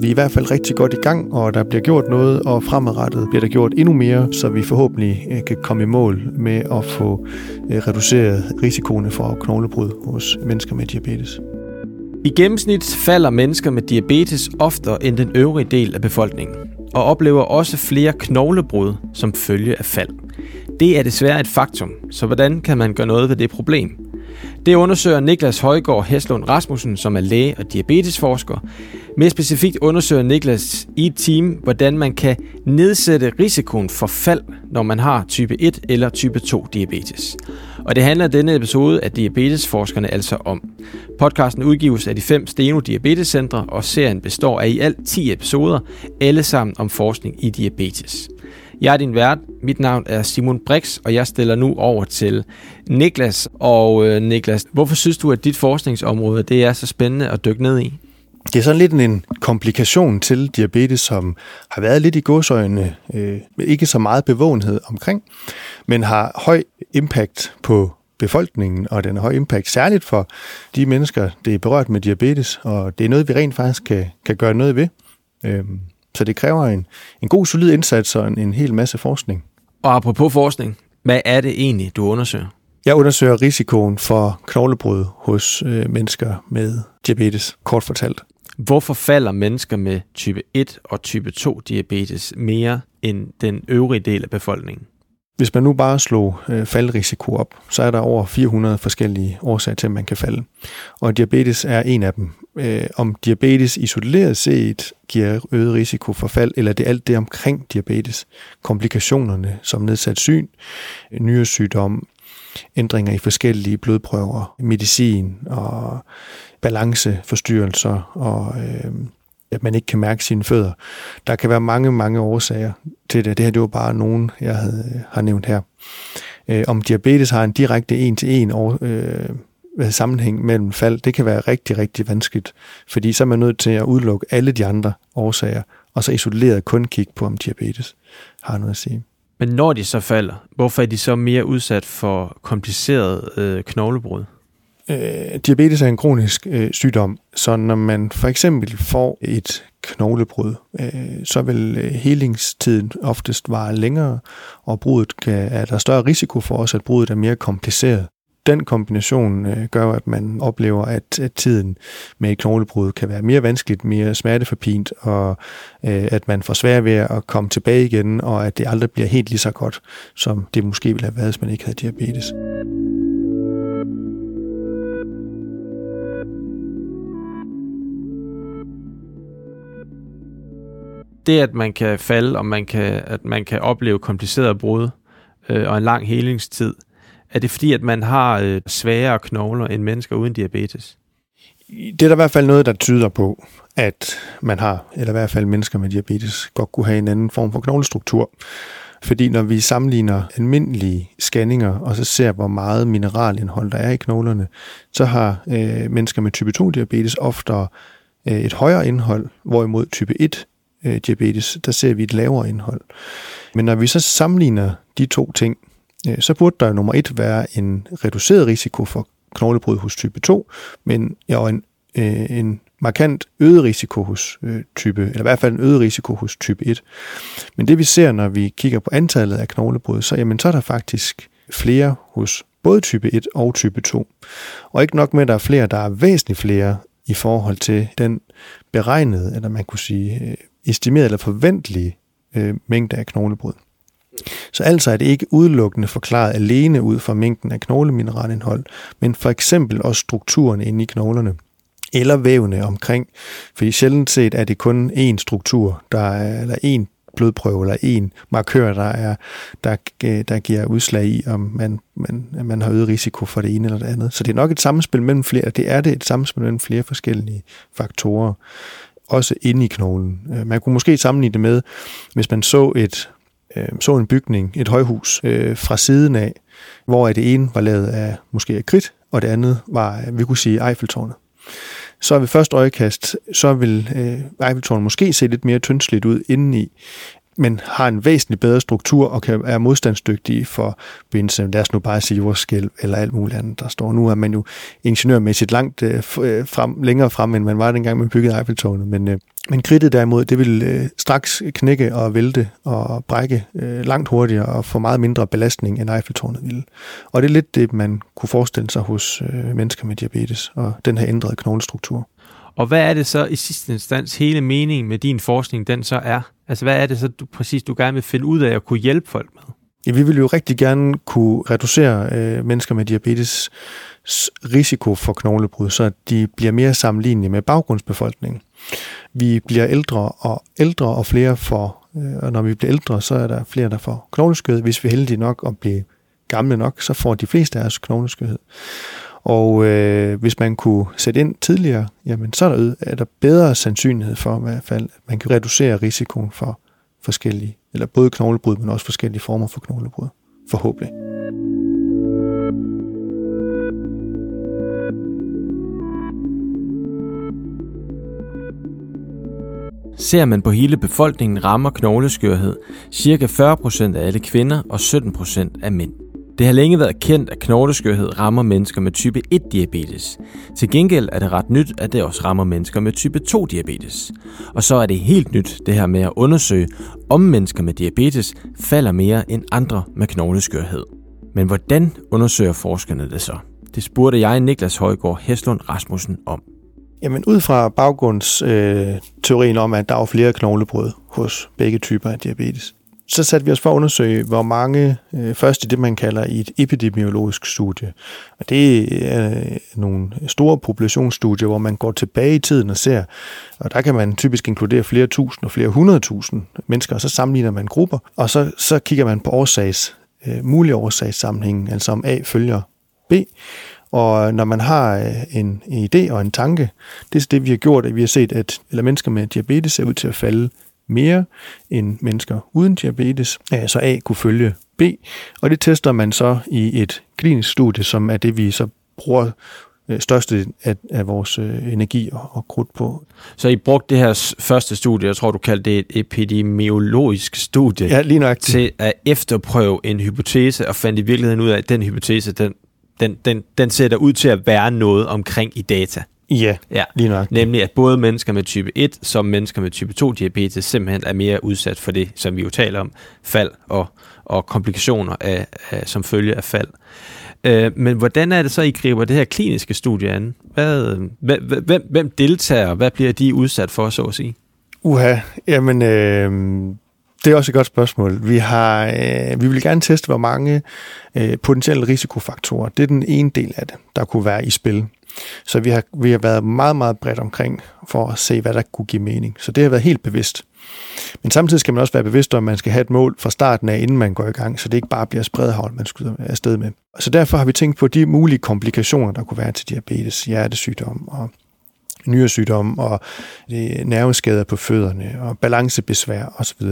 Vi er i hvert fald rigtig godt i gang, og der bliver gjort noget, og fremadrettet bliver der gjort endnu mere, så vi forhåbentlig øh, kan komme i mål med at få øh, reduceret risikoen for knoglebrud hos mennesker med diabetes. I gennemsnit falder mennesker med diabetes oftere end den øvrige del af befolkningen, og oplever også flere knoglebrud som følge af fald. Det er desværre et faktum, så hvordan kan man gøre noget ved det problem? Det undersøger Niklas Højgaard Heslund Rasmussen, som er læge og diabetesforsker. Mere specifikt undersøger Niklas i et team, hvordan man kan nedsætte risikoen for fald, når man har type 1 eller type 2 diabetes. Og det handler denne episode af Diabetesforskerne altså om. Podcasten udgives af de fem Steno Diabetescentre, og serien består af i alt 10 episoder, alle sammen om forskning i diabetes. Jeg er din vært. Mit navn er Simon Brix, og jeg stiller nu over til Niklas. Og øh, Niklas, hvorfor synes du, at dit forskningsområde det er så spændende at dykke ned i? Det er sådan lidt en komplikation til diabetes, som har været lidt i godsøjne, øh, ikke så meget bevågenhed omkring, men har høj impact på befolkningen, og den har høj impact særligt for de mennesker, det er berørt med diabetes, og det er noget, vi rent faktisk kan, kan gøre noget ved. Øh, så det kræver en, en god, solid indsats og en, en hel masse forskning. Og apropos forskning, hvad er det egentlig, du undersøger? Jeg undersøger risikoen for knoglebrud hos øh, mennesker med diabetes, kort fortalt. Hvorfor falder mennesker med type 1 og type 2 diabetes mere end den øvrige del af befolkningen? Hvis man nu bare slog øh, faldrisiko op, så er der over 400 forskellige årsager til, at man kan falde. Og diabetes er en af dem. Øh, om diabetes isoleret set giver øget risiko for fald, eller det er alt det omkring diabetes. Komplikationerne som nedsat syn, nyresygdom, ændringer i forskellige blodprøver, medicin og balanceforstyrrelser og øh, at man ikke kan mærke sine fødder. Der kan være mange, mange årsager til det. Det her det var bare nogen, jeg havde, øh, har nævnt her. Øh, om diabetes har en direkte en-til-en øh, sammenhæng mellem fald, det kan være rigtig, rigtig vanskeligt, fordi så er man nødt til at udelukke alle de andre årsager, og så isoleret kun kigge på, om diabetes har noget at sige. Men når de så falder, hvorfor er de så mere udsat for kompliceret øh, knoglebrud? Øh, diabetes er en kronisk øh, sygdom, så når man for eksempel får et knoglebrud, øh, så vil øh, helingstiden oftest vare længere, og brudet kan, er der større risiko for os, at brudet er mere kompliceret. Den kombination øh, gør, at man oplever, at, at tiden med et knoglebrud kan være mere vanskeligt, mere smerteforpint, og øh, at man får svært ved at komme tilbage igen, og at det aldrig bliver helt lige så godt, som det måske ville have været, hvis man ikke havde diabetes. Det, at man kan falde, og man kan, at man kan opleve komplicerede brud øh, og en lang helingstid, er det fordi, at man har øh, svagere knogler end mennesker uden diabetes? Det er der i hvert fald noget, der tyder på, at man har, eller i hvert fald mennesker med diabetes, godt kunne have en anden form for knoglestruktur. Fordi når vi sammenligner almindelige scanninger, og så ser, hvor meget mineralindhold der er i knoglerne, så har øh, mennesker med type 2 diabetes ofte øh, et højere indhold, hvorimod type 1 øh, diabetes, der ser vi et lavere indhold. Men når vi så sammenligner de to ting, øh, så burde der nummer et være en reduceret risiko for knoglebrud hos type 2, men ja, og en, øh, en markant øget risiko hos øh, type, eller i hvert fald en øget risiko hos type 1. Men det vi ser, når vi kigger på antallet af knoglebrud, så, jamen, så er der faktisk flere hos både type 1 og type 2. Og ikke nok med, at der er flere, der er væsentligt flere i forhold til den beregnede, eller man kunne sige, øh, estimerede eller forventelige øh, mængde af knoglebrud. Så altså er det ikke udelukkende forklaret alene ud fra mængden af knoglemineralindhold, men for eksempel også strukturen inde i knoglerne eller vævene omkring. Fordi sjældent set er det kun én struktur, der er, eller én blodprøve eller en markør, der, er, der, øh, der giver udslag i, om man, man, man har øget risiko for det ene eller det andet. Så det er nok et samspil mellem flere, det er det et samspil mellem flere forskellige faktorer også inde i knoglen. Øh, man kunne måske sammenligne det med, hvis man så et øh, så en bygning, et højhus, øh, fra siden af, hvor det ene var lavet af måske af kridt, og det andet var, øh, vi kunne sige, Eiffeltårnet. Så ved første øjekast, så vil øh, Eiffeltårnet måske se lidt mere tyndsligt ud indeni, men har en væsentlig bedre struktur og kan, er modstandsdygtige for bindelse. Lad os nu bare sige jordskælv eller alt muligt andet, der står. Nu er man jo ingeniørmæssigt langt øh, øh frem, længere frem, end man var dengang, man byggede Eiffeltårnet. Men, øh, men kridtet derimod, det vil øh, straks knække og vælte og brække øh, langt hurtigere og få meget mindre belastning, end Eiffeltårnet ville. Og det er lidt det, man kunne forestille sig hos øh, mennesker med diabetes og den her ændrede knoglestruktur. Og hvad er det så i sidste instans hele meningen med din forskning, den så er? Altså hvad er det så du, præcis, du gerne vil finde ud af at kunne hjælpe folk med? Ja, vi vil jo rigtig gerne kunne reducere øh, mennesker med diabetes risiko for knoglebrud, så de bliver mere sammenlignelige med baggrundsbefolkningen. Vi bliver ældre og ældre, og flere får, øh, og når vi bliver ældre, så er der flere, der får knogleskød. Hvis vi er heldige nok at blive gamle nok, så får de fleste af os knogleskødhed. Og øh, hvis man kunne sætte ind tidligere, jamen så er der, er der bedre sandsynlighed for i hvert fald, at man kan reducere risikoen for forskellige, eller både knoglebrud, men også forskellige former for knoglebrud. Forhåbentlig. Ser man på hele befolkningen rammer knogleskørhed ca. 40% af alle kvinder og 17% af mænd. Det har længe været kendt, at knogleskørhed rammer mennesker med type 1-diabetes. Til gengæld er det ret nyt, at det også rammer mennesker med type 2-diabetes. Og så er det helt nyt, det her med at undersøge, om mennesker med diabetes falder mere end andre med knogleskørhed. Men hvordan undersøger forskerne det så? Det spurgte jeg Niklas Højgaard Heslund Rasmussen om. Jamen ud fra baggrundsteorien øh, om, at der er flere knoglebrud hos begge typer af diabetes, så satte vi os for at undersøge, hvor mange, øh, først i det, man kalder i et epidemiologisk studie. Og det er øh, nogle store populationsstudier, hvor man går tilbage i tiden og ser, og der kan man typisk inkludere flere tusind og flere hundredtusind mennesker, og så sammenligner man grupper, og så, så kigger man på årsags, øh, mulige årsagssammenhæng, altså om A følger B, og når man har øh, en idé og en tanke, det er det, vi har gjort, at vi har set, at eller mennesker med diabetes ser ud til at falde mere end mennesker uden diabetes, så A kunne følge B, og det tester man så i et klinisk studie, som er det, vi så bruger øh, største af, af vores øh, energi og, og krudt på. Så I brugte det her første studie, jeg tror du kaldte det et epidemiologisk studie, ja, lige nok. til at efterprøve en hypotese, og fandt i virkeligheden ud af, at den hypotese, den, den, den, den ser ud til at være noget omkring i data. Ja, ja, lige nok. Nemlig at både mennesker med type 1 som mennesker med type 2 diabetes simpelthen er mere udsat for det, som vi jo taler om, fald og, og komplikationer af, af, som følge af fald. Øh, men hvordan er det så, I griber det her kliniske studie an? Hvad, hvem, hvem deltager? Hvad bliver de udsat for, så at sige? Uha, jamen øh, det er også et godt spørgsmål. Vi, har, øh, vi vil gerne teste, hvor mange øh, potentielle risikofaktorer, det er den ene del af det, der kunne være i spil. Så vi har, vi har været meget, meget bredt omkring for at se, hvad der kunne give mening. Så det har været helt bevidst. Men samtidig skal man også være bevidst om, at man skal have et mål fra starten af, inden man går i gang, så det ikke bare bliver spredhavl, man skyder afsted med. Så derfor har vi tænkt på de mulige komplikationer, der kunne være til diabetes, hjertesygdom og nyresygdom og øh, nerveskader på fødderne og balancebesvær osv.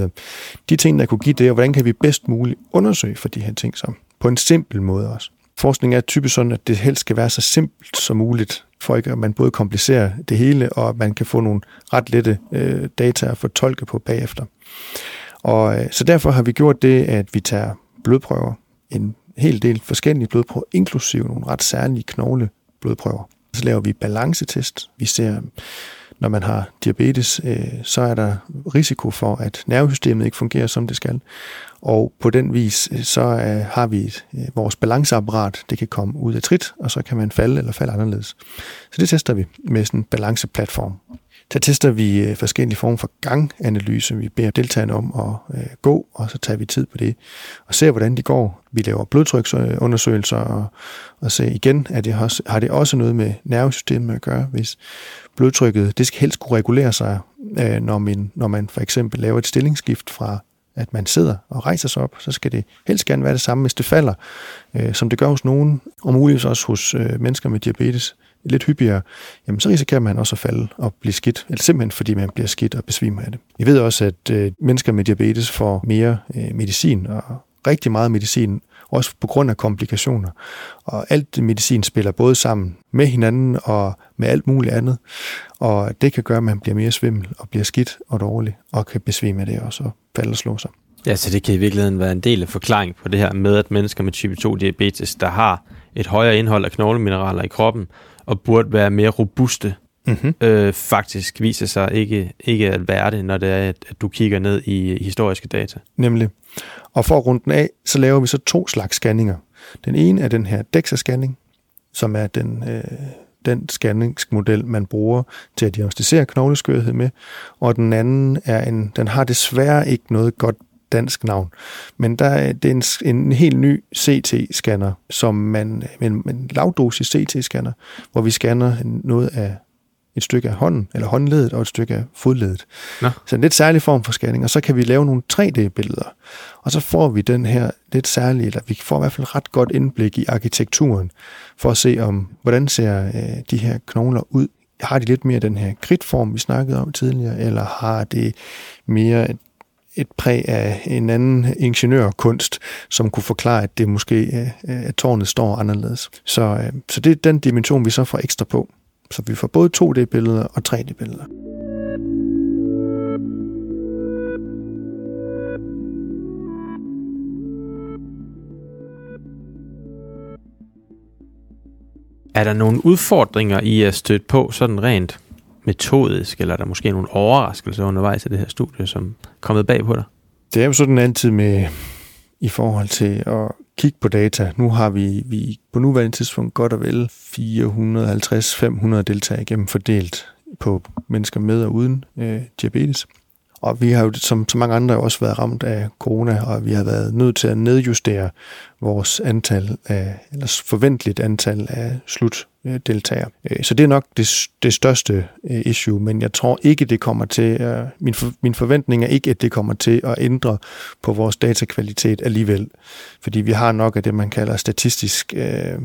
De ting, der kunne give det, og hvordan kan vi bedst muligt undersøge for de her ting så på en simpel måde også. Forskning er typisk sådan, at det helst skal være så simpelt som muligt, for ikke at man både komplicerer det hele, og at man kan få nogle ret lette øh, data at fortolke på bagefter. Og øh, så derfor har vi gjort det, at vi tager blodprøver, en hel del forskellige blodprøver, inklusive nogle ret særlige knogle blodprøver. Så laver vi balancetest. Vi ser, når man har diabetes, øh, så er der risiko for, at nervesystemet ikke fungerer, som det skal. Og på den vis, øh, så øh, har vi et, øh, vores balanceapparat, det kan komme ud af trit, og så kan man falde eller falde anderledes. Så det tester vi med sådan en balanceplatform. Der tester vi øh, forskellige former for ganganalyse. Vi beder deltagerne om at øh, gå, og så tager vi tid på det og ser, hvordan de går. Vi laver blodtryksundersøgelser og, og ser igen, at det har, har det også noget med nervesystemet at gøre, hvis blodtrykket, det skal helst kunne regulere sig, når man, når man for eksempel laver et stillingsskift fra at man sidder og rejser sig op, så skal det helst gerne være det samme, hvis det falder, øh, som det gør hos nogen, og muligvis også hos øh, mennesker med diabetes lidt hyppigere, jamen så risikerer man også at falde og blive skidt, eller simpelthen fordi man bliver skidt og besvimer af det. Vi ved også, at øh, mennesker med diabetes får mere øh, medicin, og rigtig meget medicin også på grund af komplikationer. Og alt medicin spiller både sammen med hinanden og med alt muligt andet, og det kan gøre, at man bliver mere svimmel og bliver skidt og dårlig, og kan besvime af det også og falde og slå sig. Ja, så det kan i virkeligheden være en del af forklaring på det her med, at mennesker med type 2 diabetes, der har et højere indhold af knoglemineraler i kroppen, og burde være mere robuste, mm-hmm. øh, faktisk viser sig ikke, ikke at være det, når det er, at du kigger ned i historiske data. Nemlig. Og for at runde den af, så laver vi så to slags scanninger. Den ene er den her DEXA-scanning, som er den, øh, den scanningsmodel, man bruger til at diagnostisere knogleskørhed med, og den anden er en, den har desværre ikke noget godt dansk navn. Men der er, det er en, en helt ny CT-scanner, som man, en, en lavdosis CT-scanner, hvor vi scanner noget af et stykke af hånden, eller håndledet og et stykke af fodledet. Nå. Så en lidt særlig form for scanning, og så kan vi lave nogle 3D-billeder. Og så får vi den her lidt særlige, eller vi får i hvert fald ret godt indblik i arkitekturen, for at se om, hvordan ser øh, de her knogler ud. Har de lidt mere den her kridtform, vi snakkede om tidligere, eller har det mere et et præg af en anden ingeniørkunst, som kunne forklare, at det måske øh, at tårnet står anderledes. Så, øh, så det er den dimension, vi så får ekstra på. Så vi får både 2D-billeder og 3D-billeder. Er der nogle udfordringer i at støtte på sådan rent metodisk, eller er der måske nogle overraskelser undervejs i det her studie, som er kommet bag på dig? Det er jo sådan altid med i forhold til at kigge på data. Nu har vi, vi på nuværende tidspunkt godt og vel 450-500 deltagere igennem fordelt på mennesker med og uden øh, diabetes. Og vi har jo som så mange andre også været ramt af corona, og vi har været nødt til at nedjustere vores antal af, eller forventeligt antal af slut Øh, deltager. Øh, så det er nok det, det største øh, issue, men jeg tror ikke, det kommer til, min, for, min forventning er ikke, at det kommer til at ændre på vores datakvalitet alligevel. Fordi vi har nok af det, man kalder statistisk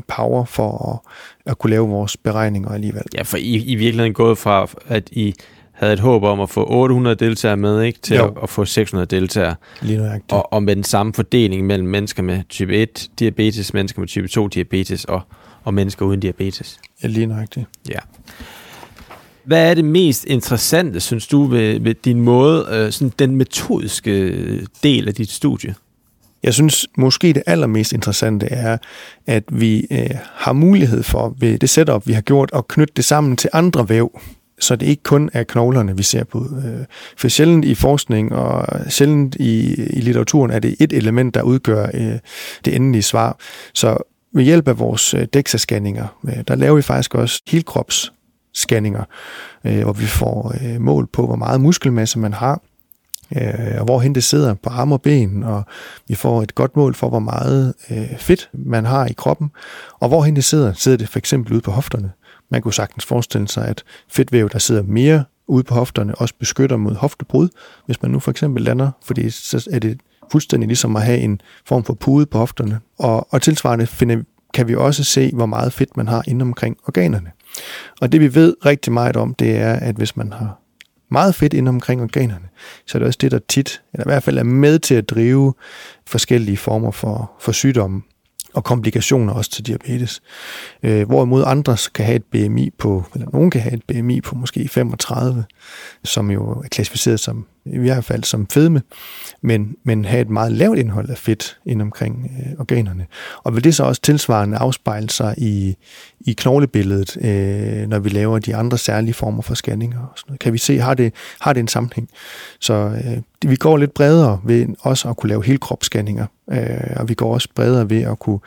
power for at, at kunne lave vores beregninger alligevel. Ja, for I, I virkeligheden gået fra, at I havde et håb om at få 800 deltagere med, ikke, til at, at få 600 deltagere. Lige nøjagtigt. Og, og med den samme fordeling mellem mennesker med type 1 diabetes, mennesker med type 2 diabetes og, og mennesker uden diabetes. Ja, lige nøjagtigt. Ja. Hvad er det mest interessante, synes du, ved, ved din måde, øh, sådan den metodiske del af dit studie? Jeg synes måske det allermest interessante er, at vi øh, har mulighed for ved det setup, vi har gjort, at knytte det sammen til andre væv så det ikke kun er knoglerne, vi ser på. Øh, for sjældent i forskning og sjældent i, i litteraturen er det et element, der udgør øh, det endelige svar. Så ved hjælp af vores øh, DEXA-scanninger, øh, der laver vi faktisk også helkropsscanninger, hvor vi får mål på, hvor meget muskelmasse man har, og hvorhen det sidder på arme og ben, og vi får et godt mål for, hvor meget fedt man har i kroppen, og hvorhen det sidder. Sidder det for eksempel ude på hofterne? Man kunne sagtens forestille sig, at fedtvæv, der sidder mere ude på hofterne, også beskytter mod hoftebrud, hvis man nu for eksempel lander, fordi så er det fuldstændig ligesom at have en form for pude på hofterne. Og, og tilsvarende finder, kan vi også se, hvor meget fedt man har inde omkring organerne. Og det vi ved rigtig meget om, det er, at hvis man har meget fedt inde omkring organerne, så er det også det, der tit, eller i hvert fald er med til at drive forskellige former for, for sygdomme og komplikationer også til diabetes. Øh, hvorimod andre kan have et BMI på, eller nogen kan have et BMI på måske 35, som jo er klassificeret som, i hvert fald som fedme, men, men have et meget lavt indhold af fedt ind omkring øh, organerne. Og vil det så også tilsvarende afspejle sig i, i knoglebilledet, øh, når vi laver de andre særlige former for scanninger og sådan noget? Kan vi se, har det, har det en sammenhæng? Så øh, vi går lidt bredere ved også at kunne lave helkropsscanninger, øh, og vi går også bredere ved at kunne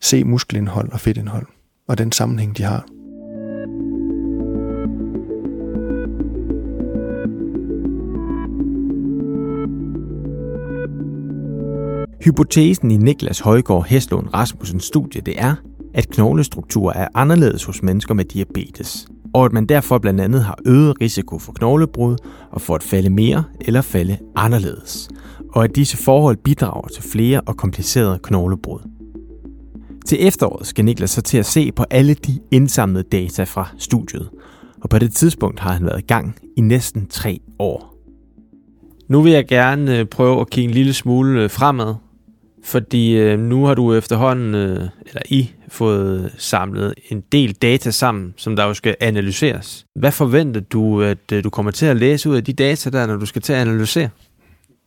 se muskelindhold og fedtindhold, og den sammenhæng, de har. Hypotesen i Niklas Højgaard Heslund Rasmussens studie det er, at knoglestrukturer er anderledes hos mennesker med diabetes, og at man derfor blandt andet har øget risiko for knoglebrud og for at falde mere eller falde anderledes, og at disse forhold bidrager til flere og komplicerede knoglebrud. Til efteråret skal Niklas så til at se på alle de indsamlede data fra studiet, og på det tidspunkt har han været i gang i næsten tre år. Nu vil jeg gerne øh, prøve at kigge en lille smule øh, fremad fordi øh, nu har du efterhånden, øh, eller I, fået samlet en del data sammen, som der jo skal analyseres. Hvad forventer du, at øh, du kommer til at læse ud af de data der, når du skal til at analysere?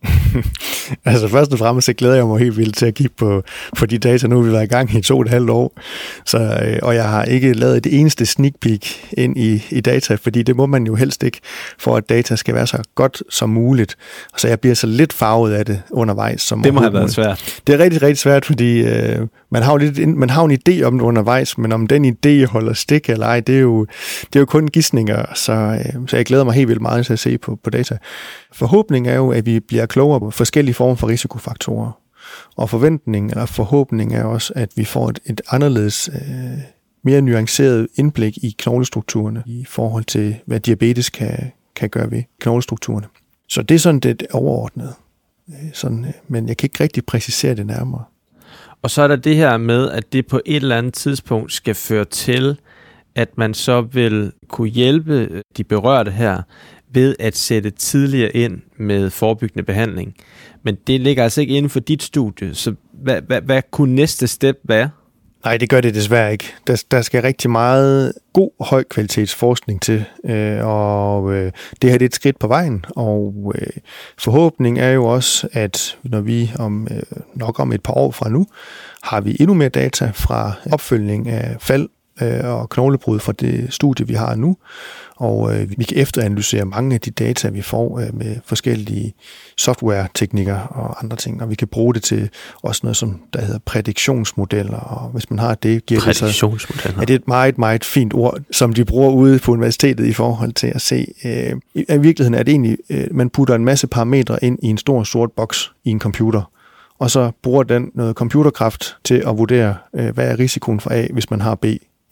altså først og fremmest så glæder jeg mig helt vildt til at kigge på, på de data. Nu har vi været i gang i to og et halvt år, så, øh, og jeg har ikke lavet det eneste sneak peek ind i, i data, fordi det må man jo helst ikke, for at data skal være så godt som muligt. Så jeg bliver så lidt farvet af det undervejs. Som det må have været svært. Det er rigtig, rigtig svært, fordi øh, man, har jo lidt, man har en idé om det undervejs, men om den idé holder stik eller ej, det er jo, det er jo kun gissninger, så, øh, så jeg glæder mig helt vildt meget til at se på, på data. Forhåbningen er jo, at vi bliver klogere på forskellige former for risikofaktorer. Og forventningen eller forhåbning er også, at vi får et, et anderledes, øh, mere nuanceret indblik i knoglestrukturerne i forhold til, hvad diabetes kan, kan gøre ved knoglestrukturerne. Så det er sådan det overordnede. Øh, sådan, øh, men jeg kan ikke rigtig præcisere det nærmere. Og så er der det her med, at det på et eller andet tidspunkt skal føre til, at man så vil kunne hjælpe de berørte her ved at sætte tidligere ind med forebyggende behandling. Men det ligger altså ikke inden for dit studie, så hvad, hvad, hvad kunne næste step være? Nej, det gør det desværre ikke. Der, der skal rigtig meget god, højkvalitetsforskning til, øh, og øh, det her det er et skridt på vejen, og øh, forhåbningen er jo også, at når vi om øh, nok om et par år fra nu, har vi endnu mere data fra opfølgning af fald øh, og knoglebrud fra det studie, vi har nu. Og øh, vi kan efteranalysere mange af de data, vi får øh, med forskellige software-teknikker og andre ting, og vi kan bruge det til også noget, som der hedder prædiktionsmodeller, og hvis man har det, giver det så... Er det et meget, meget fint ord, som de bruger ude på universitetet i forhold til at se, øh, i virkeligheden er det egentlig, øh, man putter en masse parametre ind i en stor sort boks i en computer, og så bruger den noget computerkraft til at vurdere, øh, hvad er risikoen for A, hvis man har B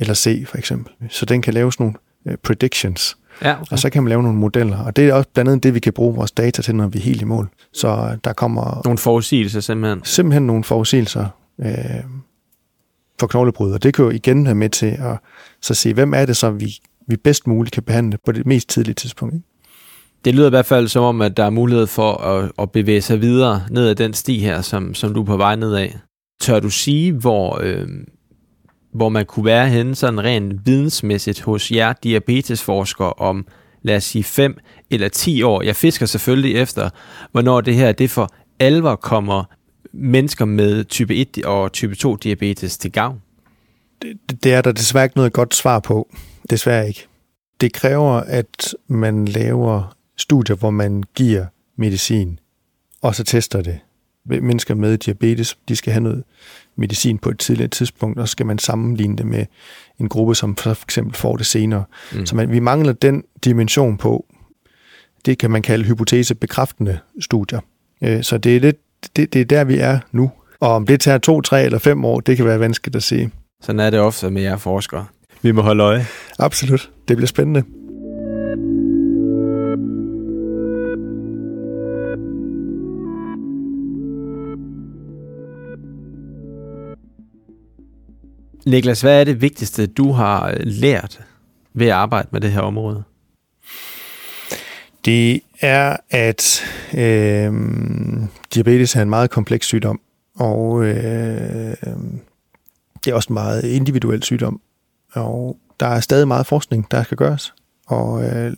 eller C for eksempel. Så den kan lave sådan nogle øh, predictions. Ja, okay. Og så kan man lave nogle modeller. Og det er også blandt andet det, vi kan bruge vores data til, når vi er helt i mål. Så øh, der kommer... Nogle forudsigelser simpelthen? Simpelthen nogle forudsigelser øh, for knoglebrud. Og det kan jo igen være med til at så se, hvem er det så, vi, vi bedst muligt kan behandle på det mest tidlige tidspunkt. Ikke? Det lyder i hvert fald som om, at der er mulighed for at, at bevæge sig videre ned ad den sti her, som, som du er på vej ned af. Tør du sige, hvor, øh, hvor man kunne være henne sådan rent vidensmæssigt hos jer diabetesforskere om, lad os sige, 5 eller 10 år. Jeg fisker selvfølgelig efter, hvornår det her det for alvor kommer mennesker med type 1 og type 2 diabetes til gavn. Det, det er der desværre ikke noget godt svar på. Desværre ikke. Det kræver, at man laver studier, hvor man giver medicin, og så tester det. Mennesker med diabetes, de skal have noget medicin på et tidligere tidspunkt, og så skal man sammenligne det med en gruppe, som for eksempel får det senere. Mm. Så man, vi mangler den dimension på, det kan man kalde hypotesebekræftende studier. Øh, så det er, lidt, det, det er der, vi er nu. Og om det tager to, tre eller fem år, det kan være vanskeligt at se. Sådan er det ofte med jer forskere. Vi må holde øje. Absolut. Det bliver spændende. Niklas, hvad er det vigtigste, du har øh, lært ved at arbejde med det her område? Det er, at øh, diabetes er en meget kompleks sygdom, og øh, det er også en meget individuel sygdom. Og der er stadig meget forskning, der skal gøres og øh,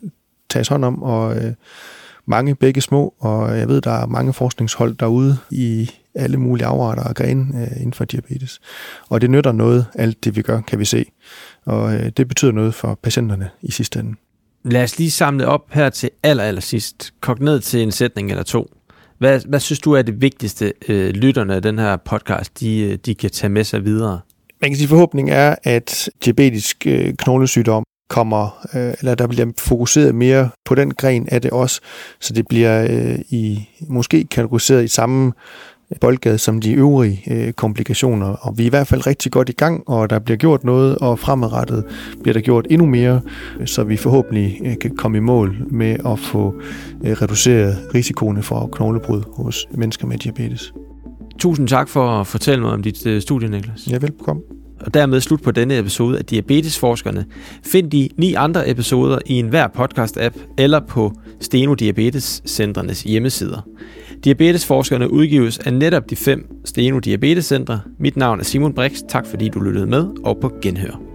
tages hånd om, og øh, mange begge små, og jeg ved, der er mange forskningshold derude i alle mulige afarter og grene øh, inden for diabetes. Og det nytter noget, alt det vi gør, kan vi se. Og øh, det betyder noget for patienterne i sidste ende. Lad os lige samle op her til aller, aller sidst. Kog ned til en sætning eller to. Hvad, hvad synes du er det vigtigste, øh, lytterne af den her podcast, de, øh, de kan tage med sig videre? Man kan sige, forhåbning er, at diabetisk øh, knoglesygdom kommer, øh, eller der bliver fokuseret mere på den gren af det også, så det bliver øh, i måske kategoriseret i samme boldgade som de øvrige øh, komplikationer. Og vi er i hvert fald rigtig godt i gang, og der bliver gjort noget, og fremadrettet bliver der gjort endnu mere, så vi forhåbentlig øh, kan komme i mål med at få øh, reduceret risikoen for knoglebrud hos mennesker med diabetes. Tusind tak for at fortælle mig om dit øh, studie, Niklas. Ja, velbekomme og dermed slut på denne episode af Diabetesforskerne. Find de ni andre episoder i enhver podcast-app eller på Steno Diabetes Centrenes hjemmesider. Diabetesforskerne udgives af netop de fem Steno Diabetescentre. Mit navn er Simon Brix. Tak fordi du lyttede med, og på genhør.